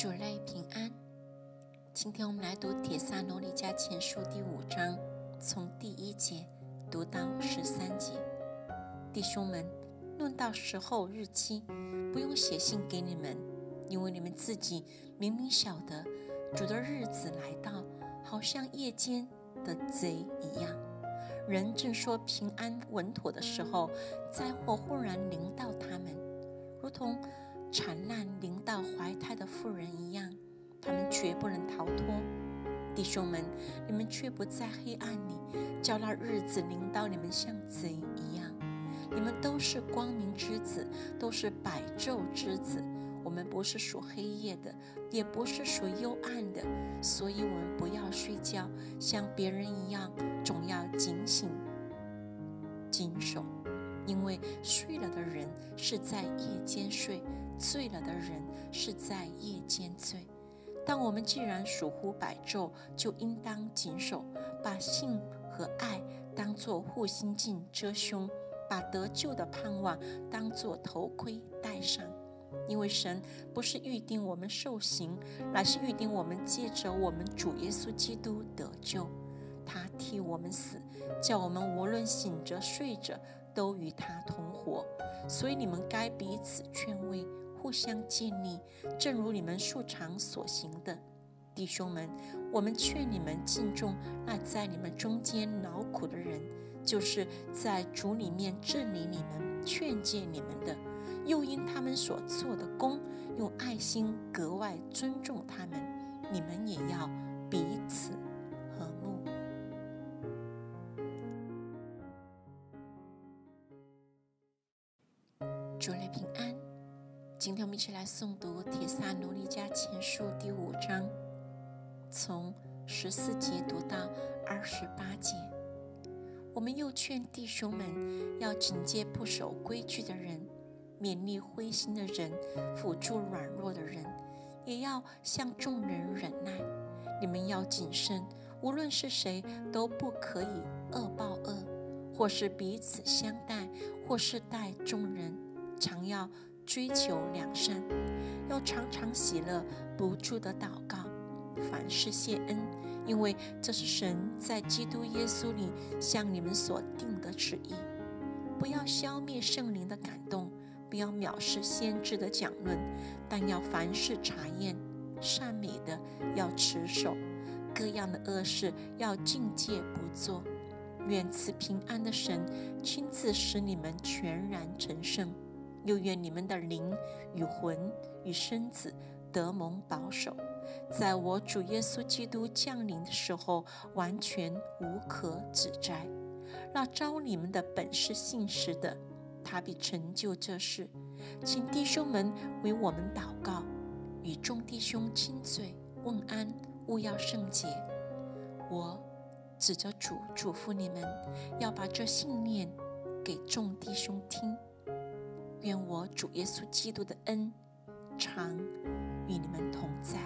主内平安。今天我们来读《铁萨罗尼迦前书》第五章，从第一节读到十三节。弟兄们，论到时候日期，不用写信给你们，因为你们自己明明晓得，主的日子来到，好像夜间的贼一样。人正说平安稳妥的时候，灾祸忽然临到他们，如同……惨难临到怀胎的妇人一样，他们绝不能逃脱。弟兄们，你们却不在黑暗里，叫那日子临到你们像贼一样。你们都是光明之子，都是百昼之子。我们不是属黑夜的，也不是属幽暗的，所以我们不要睡觉，像别人一样，总要警醒、谨守。因为睡了的人是在夜间睡，醉了的人是在夜间醉。但我们既然属乎百昼，就应当谨守，把性和爱当作护心镜遮胸，把得救的盼望当作头盔戴上。因为神不是预定我们受刑，乃是预定我们借着我们主耶稣基督得救。他替我们死，叫我们无论醒着睡着。都与他同活，所以你们该彼此劝慰，互相建立，正如你们素常所行的。弟兄们，我们劝你们敬重那在你们中间劳苦的人，就是在主里面治理你们、劝诫你们的，又因他们所做的功，用爱心格外尊重他们。你们也要彼此和睦。主内平安，今天我们一起来诵读《铁萨罗尼迦前书》第五章，从十四节读到二十八节。我们又劝弟兄们要警戒不守规矩的人，勉励灰心的人，辅助软弱的人，也要向众人忍耐。你们要谨慎，无论是谁，都不可以恶报恶，或是彼此相待，或是待众人。常要追求良善，要常常喜乐，不住的祷告，凡事谢恩，因为这是神在基督耶稣里向你们所定的旨意。不要消灭圣灵的感动，不要藐视先知的讲论，但要凡事查验，善美的要持守，各样的恶事要境戒不做。愿赐平安的神亲自使你们全然成圣。又愿你们的灵与魂与身子得蒙保守，在我主耶稣基督降临的时候，完全无可指摘。那招你们的本是信实的，他必成就这事。请弟兄们为我们祷告，与众弟兄亲嘴问安，勿要圣洁。我指着主嘱咐你们，要把这信念给众弟兄听。愿我主耶稣基督的恩常与你们同在。